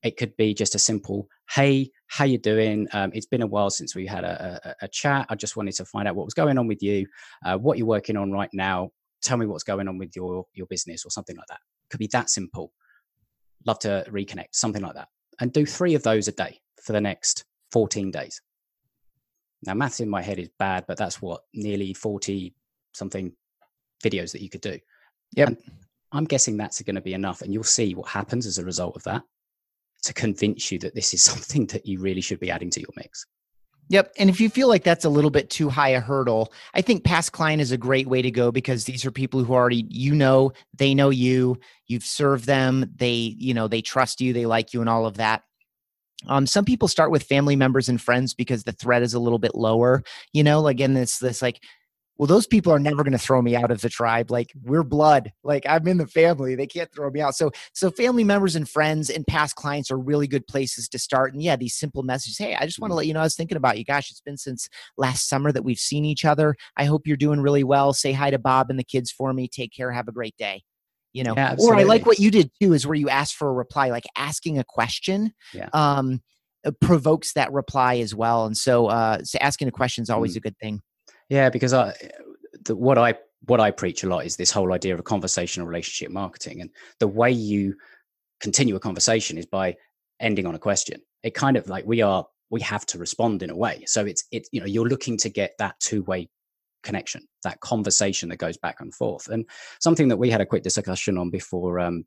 It could be just a simple, "Hey, how you doing? Um, it's been a while since we had a, a, a, chat. I just wanted to find out what was going on with you, uh, what you're working on right now. Tell me what's going on with your your business or something like that. Could be that simple. Love to reconnect, something like that, and do three of those a day for the next 14 days. Now, maths in my head is bad, but that's what nearly 40 something videos that you could do. Yeah. I'm guessing that's going to be enough, and you'll see what happens as a result of that to convince you that this is something that you really should be adding to your mix. Yep. And if you feel like that's a little bit too high a hurdle, I think past client is a great way to go because these are people who already, you know, they know you, you've served them, they, you know, they trust you, they like you, and all of that. Um, some people start with family members and friends because the threat is a little bit lower, you know, again, this, this like, well those people are never going to throw me out of the tribe like we're blood like i'm in the family they can't throw me out. So so family members and friends and past clients are really good places to start. And yeah these simple messages hey i just want to mm-hmm. let you know i was thinking about you. Gosh it's been since last summer that we've seen each other. I hope you're doing really well. Say hi to bob and the kids for me. Take care. Have a great day. You know? Yeah, or i like what you did too is where you ask for a reply like asking a question yeah. um uh, provokes that reply as well. And so uh so asking a question is always mm. a good thing yeah, because I, the, what I what I preach a lot is this whole idea of conversational relationship marketing, and the way you continue a conversation is by ending on a question. It kind of like we are we have to respond in a way. So it's it you know you're looking to get that two way connection, that conversation that goes back and forth. And something that we had a quick discussion on before um,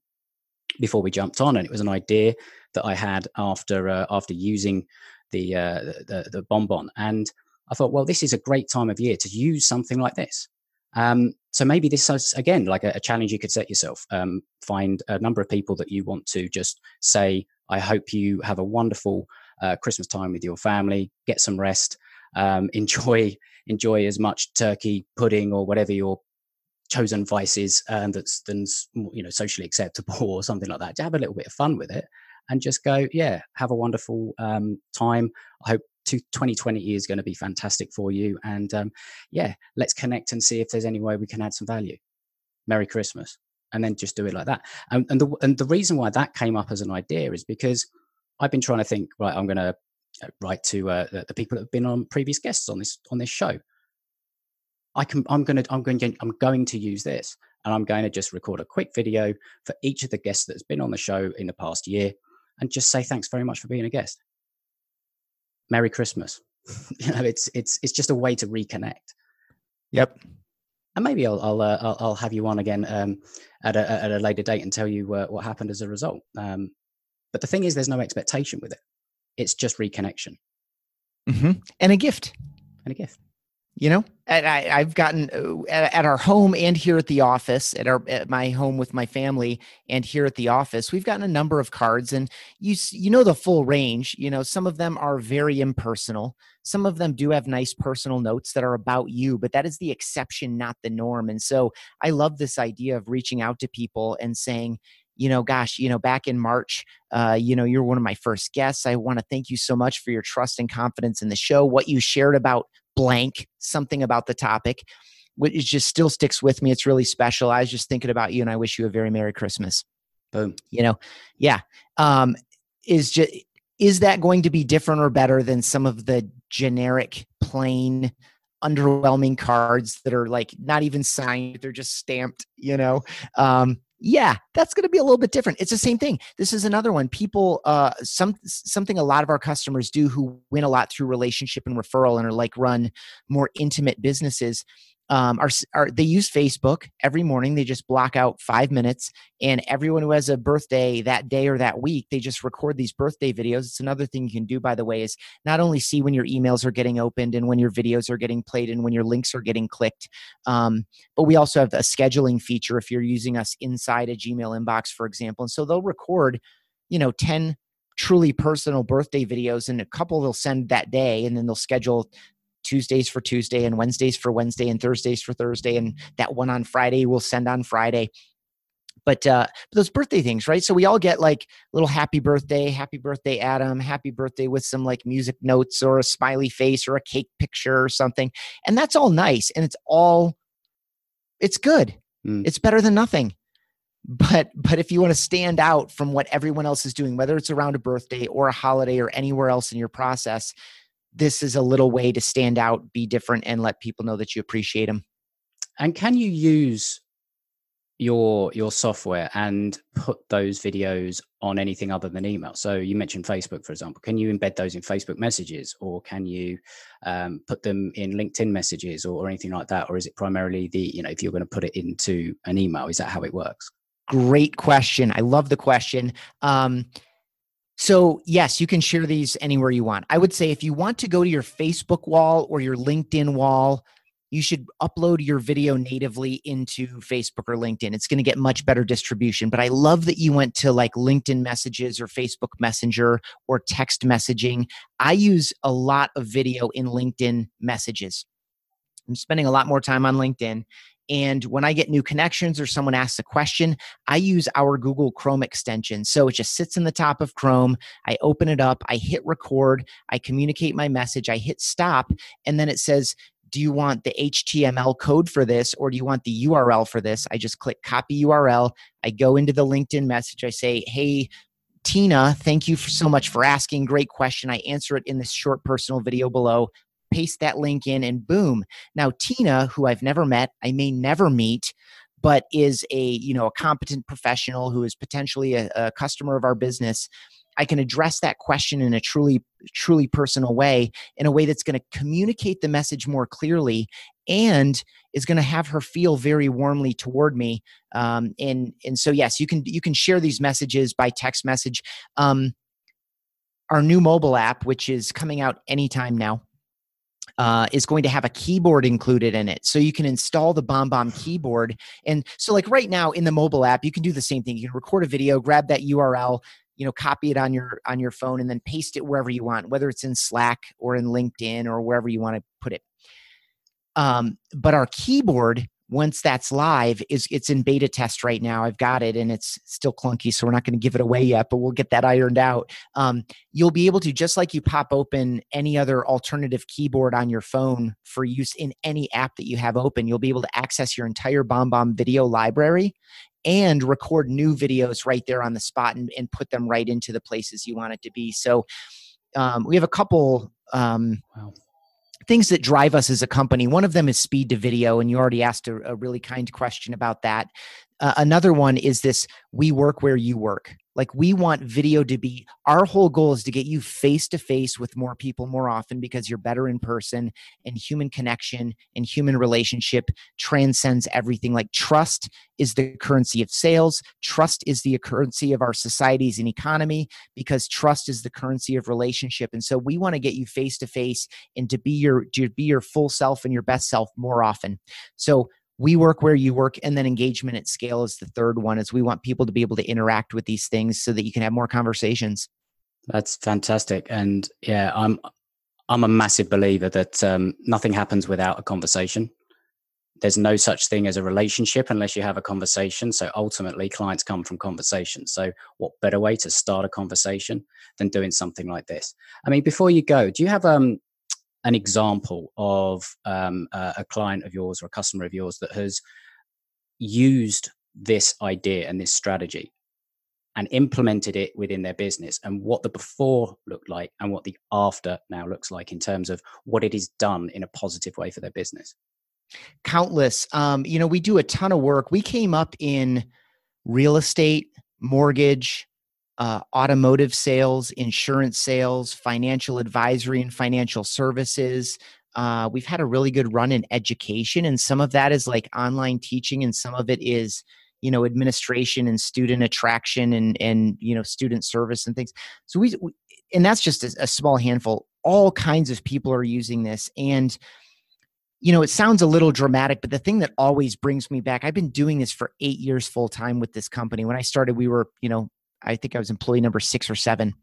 before we jumped on, and it was an idea that I had after uh, after using the, uh, the the BombBomb, and I thought, well, this is a great time of year to use something like this. Um, so maybe this is again like a, a challenge you could set yourself. Um, find a number of people that you want to just say, "I hope you have a wonderful uh, Christmas time with your family. Get some rest. Um, enjoy enjoy as much turkey pudding or whatever your chosen vice is um, that's that's you know socially acceptable or something like that. To have a little bit of fun with it and just go, yeah, have a wonderful um, time. I hope 2020 is going to be fantastic for you. And um, yeah, let's connect and see if there's any way we can add some value. Merry Christmas. And then just do it like that. And, and, the, and the reason why that came up as an idea is because I've been trying to think, right, I'm going to uh, write to uh, the, the people that have been on previous guests on this on this show. I can I'm going to I'm going to I'm going to use this and I'm going to just record a quick video for each of the guests that's been on the show in the past year and just say thanks very much for being a guest. Merry Christmas. you know, it's it's it's just a way to reconnect. Yep. And maybe I'll I'll uh, I'll, I'll, have you on again um, at a at a later date and tell you uh, what happened as a result. Um, but the thing is, there's no expectation with it. It's just reconnection. Mm-hmm. And a gift. And a gift you know I, have gotten uh, at, at, our home and here at the office at our at my home with my family and here at the office we've gotten a number of cards and you you know the full range you know some of them are very impersonal some of them do have nice personal notes that are about you but that is the exception not the norm and so i love this idea of reaching out to people and saying you know, gosh, you know, back in March, uh, you know, you're one of my first guests. I want to thank you so much for your trust and confidence in the show. What you shared about blank something about the topic which just still sticks with me. It's really special. I was just thinking about you and i wish you a very merry christmas. Boom. You know? Yeah. Um is just is that going to be different or better than some of the generic plain underwhelming cards that are like not even signed they're just stamped you know? Um yeah that's going to be a little bit different. It's the same thing. This is another one. People uh some something a lot of our customers do who win a lot through relationship and referral and are like run more intimate businesses um, are, are they use Facebook every morning. They just block out five minutes, and everyone who has a birthday that day or that week, they just record these birthday videos. It's another thing you can do, by the way, is not only see when your emails are getting opened and when your videos are getting played and when your links are getting clicked, um, but we also have a scheduling feature if you're using us inside a Gmail inbox, for example. And so they'll record, you know, ten truly personal birthday videos and a couple they'll send that day and then they'll schedule Tuesdays for Tuesday and Wednesdays for Wednesday and Thursdays for Thursday. And that one on Friday we'll send on Friday. But, uh, those birthday things, right? So we all get like little happy birthday, happy birthday, Adam, happy birthday with some like music notes or a smiley face or a cake picture or something. And that's all nice. And it's all, it's good. Mm. It's better than nothing but but if you want to stand out from what everyone else is doing whether it's around a birthday or a holiday or anywhere else in your process this is a little way to stand out, be different, and let people know that you appreciate them. And can you use your your software and put those videos on anything other than email? So you mentioned Facebook, for example. Can you embed those in Facebook messages, or can you um, put them in LinkedIn messages, or, or anything like that? Or is it primarily the you know if you're going to put it into an email, is that how it works? Great question. I love the question. Um, so, yes, you can share these anywhere you want. I would say if you want to go to your Facebook wall or your LinkedIn wall, you should upload your video natively into Facebook or LinkedIn. It's going to get much better distribution. But I love that you went to like LinkedIn messages or Facebook Messenger or text messaging. I use a lot of video in LinkedIn messages. I'm spending a lot more time on LinkedIn. And when I get new connections or someone asks a question, I use our Google Chrome extension. So it just sits in the top of Chrome. I open it up, I hit record, I communicate my message, I hit stop, and then it says, do you want the HTML code for this or do you want the URL for this? I just click copy URL. I go into the LinkedIn message. I say, hey, Tina, thank you so much for asking. Great question. I answer it in this short personal video below paste that link in, and boom. Now, Tina, who I've never met, I may never meet, but is a you know a competent professional who is potentially a, a customer of our business I can address that question in a truly, truly personal way, in a way that's going to communicate the message more clearly and is going to have her feel very warmly toward me. Um, and and so yes, you can you can share these messages by text message. Um, our new mobile app, which is coming out anytime now, uh, is going to have a keyboard included in it. So you can install the BombBomb keyboard. And so, like right now in the mobile app, you can do the same thing. You can record a video, grab that URL, you know, copy it on your on your phone, and then paste it wherever you want, whether it's in Slack or in LinkedIn or wherever you want to put it. Um, but our keyboard once that's live is it's in beta test right now. I've got it and it's still clunky so we're not going to give it away yet but we'll get that ironed out. Um, you'll be able to just like you pop open any other alternative keyboard on your phone for use in any app that you have open you'll be able to access your entire BombBomb video library and record new videos right there on the spot and, and put them right into the places you want it to be. So um, we have a couple um, wow things that drive us as a company. One of them is speed to video, and you already asked a, a really kind question about that. Uh, another one is this we work where you work. Like we want video to be our whole goal is to get you face to face with more people more often because you're better in person and human connection and human relationship transcends everything. Like trust is the currency of sales, trust is the currency of our societies and economy because trust is the currency of relationship. And so we want to get you face to face and to be your to be your full self and your best self more often. So we work where you work and then engagement at scale is the third one is we want people to be able to interact with these things so that you can have more conversations. That's fantastic and yeah i'm i'm a massive believer that um, nothing happens without a conversation. There's no such thing as a relationship unless you have a conversation so ultimately clients come from conversation. So what better way to start a conversation than doing something like this? I mean before you go do you have um an example of um, a, a client of yours or a customer of yours that has used this idea and this strategy and implemented it within their business and what the before looked like and what the after now looks like in terms of what it is done in a positive way for their business. Countless. Um, you know we do a ton of work. We came up in real estate mortgage uh, automotive sales, insurance sales, financial advisory and financial services. Uh, we've had a really good run in education, and some of that is like online teaching, and some of it is you know administration and student attraction and and you know student service and things. So we, we and that's just a, a small handful. All kinds of people are using this, and you know, it sounds a little dramatic, but the thing that always brings me back, I've been doing this for eight years full time with this company. When I started, we were, you know, I think I was employee number six or seven.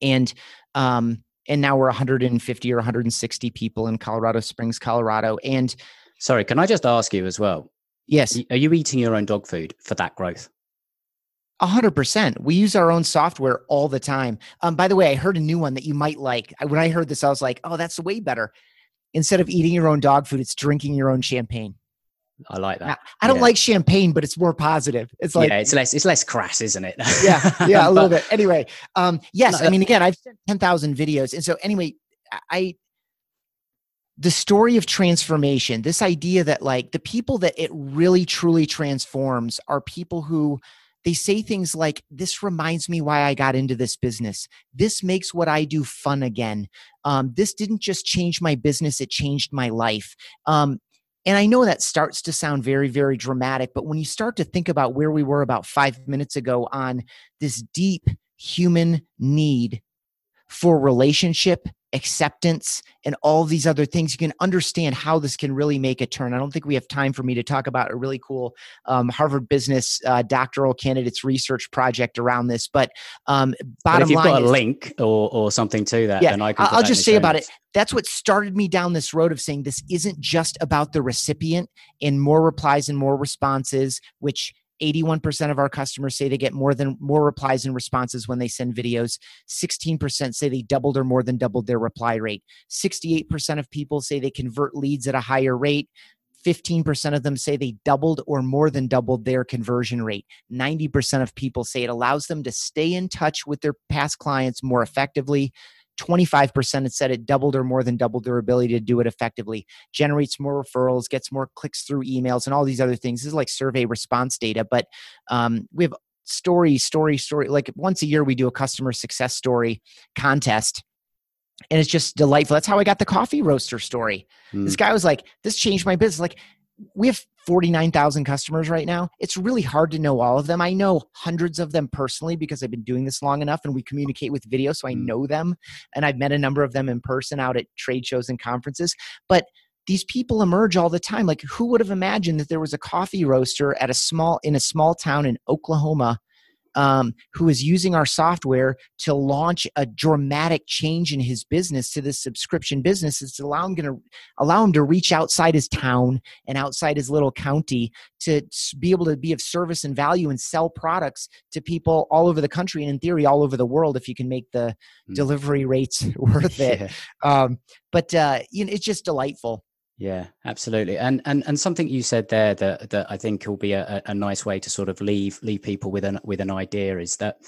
And um, and now we're 150 or 160 people in Colorado Springs, Colorado. And sorry, can I just ask you as well? Yes. Are you eating your own dog food for that growth? A hundred percent. We use our own software all the time. Um, by the way, I heard a new one that you might like. When I heard this, I was like, "Oh, that's way better." Instead of eating your own dog food, it's drinking your own champagne. I like that. I don't yeah. like champagne, but it's more positive. It's like yeah, it's less it's less crass, isn't it? yeah, yeah, a little bit. Anyway, um, yes, no, I mean, again, I've sent ten thousand videos, and so anyway, I the story of transformation. This idea that like the people that it really truly transforms are people who they say things like this reminds me why i got into this business this makes what i do fun again um, this didn't just change my business it changed my life um, and I know that starts to sound very, very dramatic, but when you start to think about where we were about five minutes ago on this deep human need for relationship acceptance and all these other things you can understand how this can really make a turn. I don't think we have time for me to talk about a really cool um, harvard business uh, doctoral candidates research project around this but um, bottom but if you've line got a is, link or, or something to that yeah, then i can i'll just say about it. that's what started me down this road of saying this isn't just about the recipient and more replies and more responses which 81% of our customers say they get more than more replies and responses when they send videos 16% say they doubled or more than doubled their reply rate 68% of people say they convert leads at a higher rate 15% of them say they doubled or more than doubled their conversion rate. 90% of people say it allows them to stay in touch with their past clients more effectively. 25% had said it doubled or more than doubled their ability to do it effectively, generates more referrals, gets more clicks through emails, and all these other things. This is like survey response data, but um, we have story, story, story. Like once a year, we do a customer success story contest. And it's just delightful. That's how I got the coffee roaster story. Mm. This guy was like, This changed my business. Like, we have 49,000 customers right now. It's really hard to know all of them. I know hundreds of them personally because I've been doing this long enough and we communicate with video, so I mm. know them. And I've met a number of them in person out at trade shows and conferences. But these people emerge all the time. Like, who would have imagined that there was a coffee roaster at a small in a small town in Oklahoma um, who is using our software to launch a dramatic change in his business to this subscription business is to allow him going to allow him to reach outside his town and outside his little county to be able to be of service and value and sell products to people all over the country and in theory all over the world if you can make the mm. delivery rates worth it yeah. um, but uh, you know it's just delightful yeah, absolutely. And and and something you said there that that I think will be a, a nice way to sort of leave leave people with an with an idea is that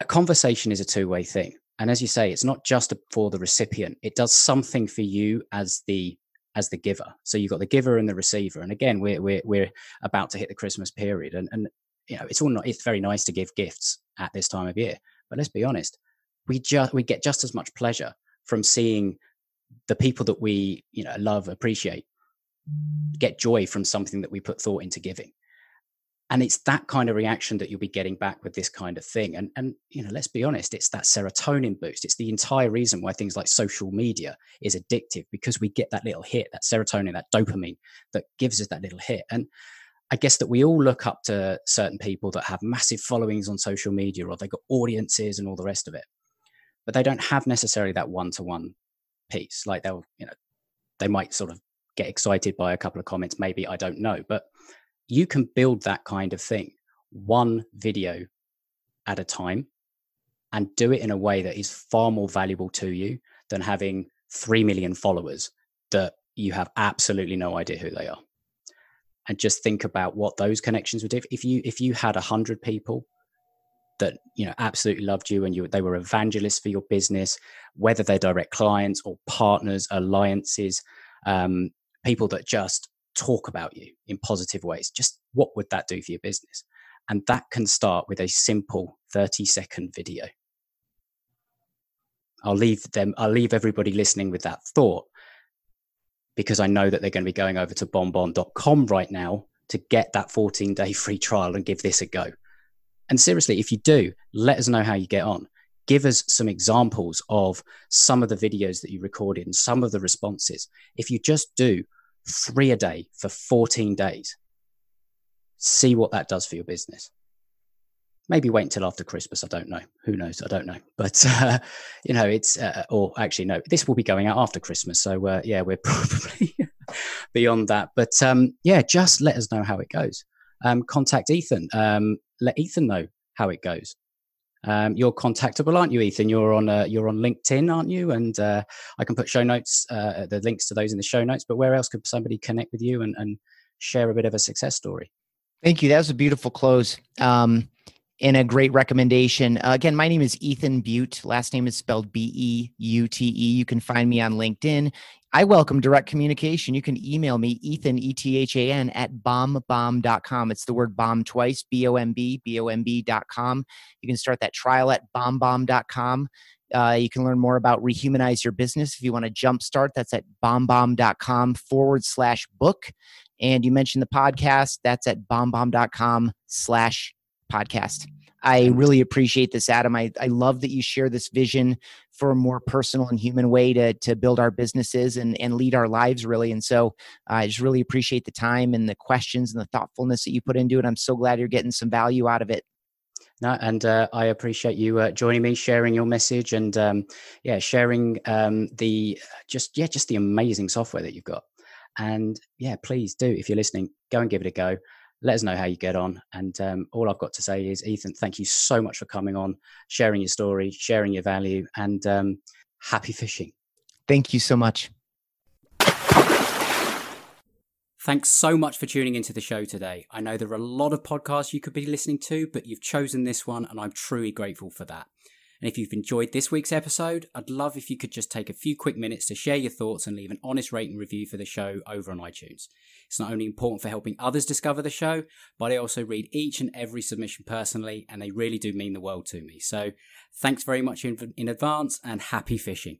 a conversation is a two way thing. And as you say, it's not just for the recipient. It does something for you as the as the giver. So you've got the giver and the receiver. And again, we're we're we're about to hit the Christmas period, and and you know it's all not. It's very nice to give gifts at this time of year, but let's be honest, we just we get just as much pleasure from seeing the people that we you know love appreciate get joy from something that we put thought into giving. And it's that kind of reaction that you'll be getting back with this kind of thing. And and you know let's be honest it's that serotonin boost. It's the entire reason why things like social media is addictive because we get that little hit that serotonin that dopamine that gives us that little hit. And i guess that we all look up to certain people that have massive followings on social media or they've got audiences and all the rest of it but they don't have necessarily that one-to-one piece. Like they'll, you know, they might sort of get excited by a couple of comments, maybe, I don't know. But you can build that kind of thing one video at a time and do it in a way that is far more valuable to you than having 3 million followers that you have absolutely no idea who they are and just think about what those connections would do if you if you had 100 people that you know absolutely loved you and you they were evangelists for your business whether they're direct clients or partners alliances um, people that just talk about you in positive ways just what would that do for your business? And that can start with a simple 30 second video. I'll leave them i'll leave everybody listening with that thought because i know that they're going to be going over to bombbomb.com right now to get that 14 day free trial and give this a go and seriously, if you do, let us know how you get on. Give us some examples of some of the videos that you recorded and some of the responses. If you just do three a day for 14 days, see what that does for your business. Maybe wait until after Christmas. I don't know. Who knows? I don't know. But, uh, you know, it's, uh, or actually, no, this will be going out after Christmas. So, uh, yeah, we're probably beyond that. But um, yeah, just let us know how it goes. Um, contact Ethan. Um, let Ethan know how it goes. Um, you're contactable, aren't you, Ethan? You're on uh, you're on LinkedIn, aren't you? And uh, I can put show notes, uh, the links to those in the show notes. But where else could somebody connect with you and, and share a bit of a success story? Thank you. That was a beautiful close. Um, and a great recommendation. Uh, again, my name is Ethan Beute. Last name is spelled B E U T E. You can find me on LinkedIn. I welcome direct communication. You can email me, Ethan, E T H A N, at bombbomb.com. It's the word bomb twice, B O M B, B O M B.com. You can start that trial at bombbomb.com. Uh, you can learn more about Rehumanize Your Business if you want to jumpstart. That's at bombbomb.com forward slash book. And you mentioned the podcast. That's at bombbomb.com slash podcast. I really appreciate this, Adam. I, I love that you share this vision for a more personal and human way to, to build our businesses and, and lead our lives, really. And so uh, I just really appreciate the time and the questions and the thoughtfulness that you put into it. I'm so glad you're getting some value out of it. No, and uh, I appreciate you uh, joining me, sharing your message, and um, yeah, sharing um, the just yeah, just the amazing software that you've got. And yeah, please do if you're listening, go and give it a go let us know how you get on. And um, all I've got to say is, Ethan, thank you so much for coming on, sharing your story, sharing your value, and um, happy fishing. Thank you so much. Thanks so much for tuning into the show today. I know there are a lot of podcasts you could be listening to, but you've chosen this one, and I'm truly grateful for that. And if you've enjoyed this week's episode, I'd love if you could just take a few quick minutes to share your thoughts and leave an honest rating review for the show over on iTunes. It's not only important for helping others discover the show, but I also read each and every submission personally, and they really do mean the world to me. So thanks very much in, in advance and happy fishing.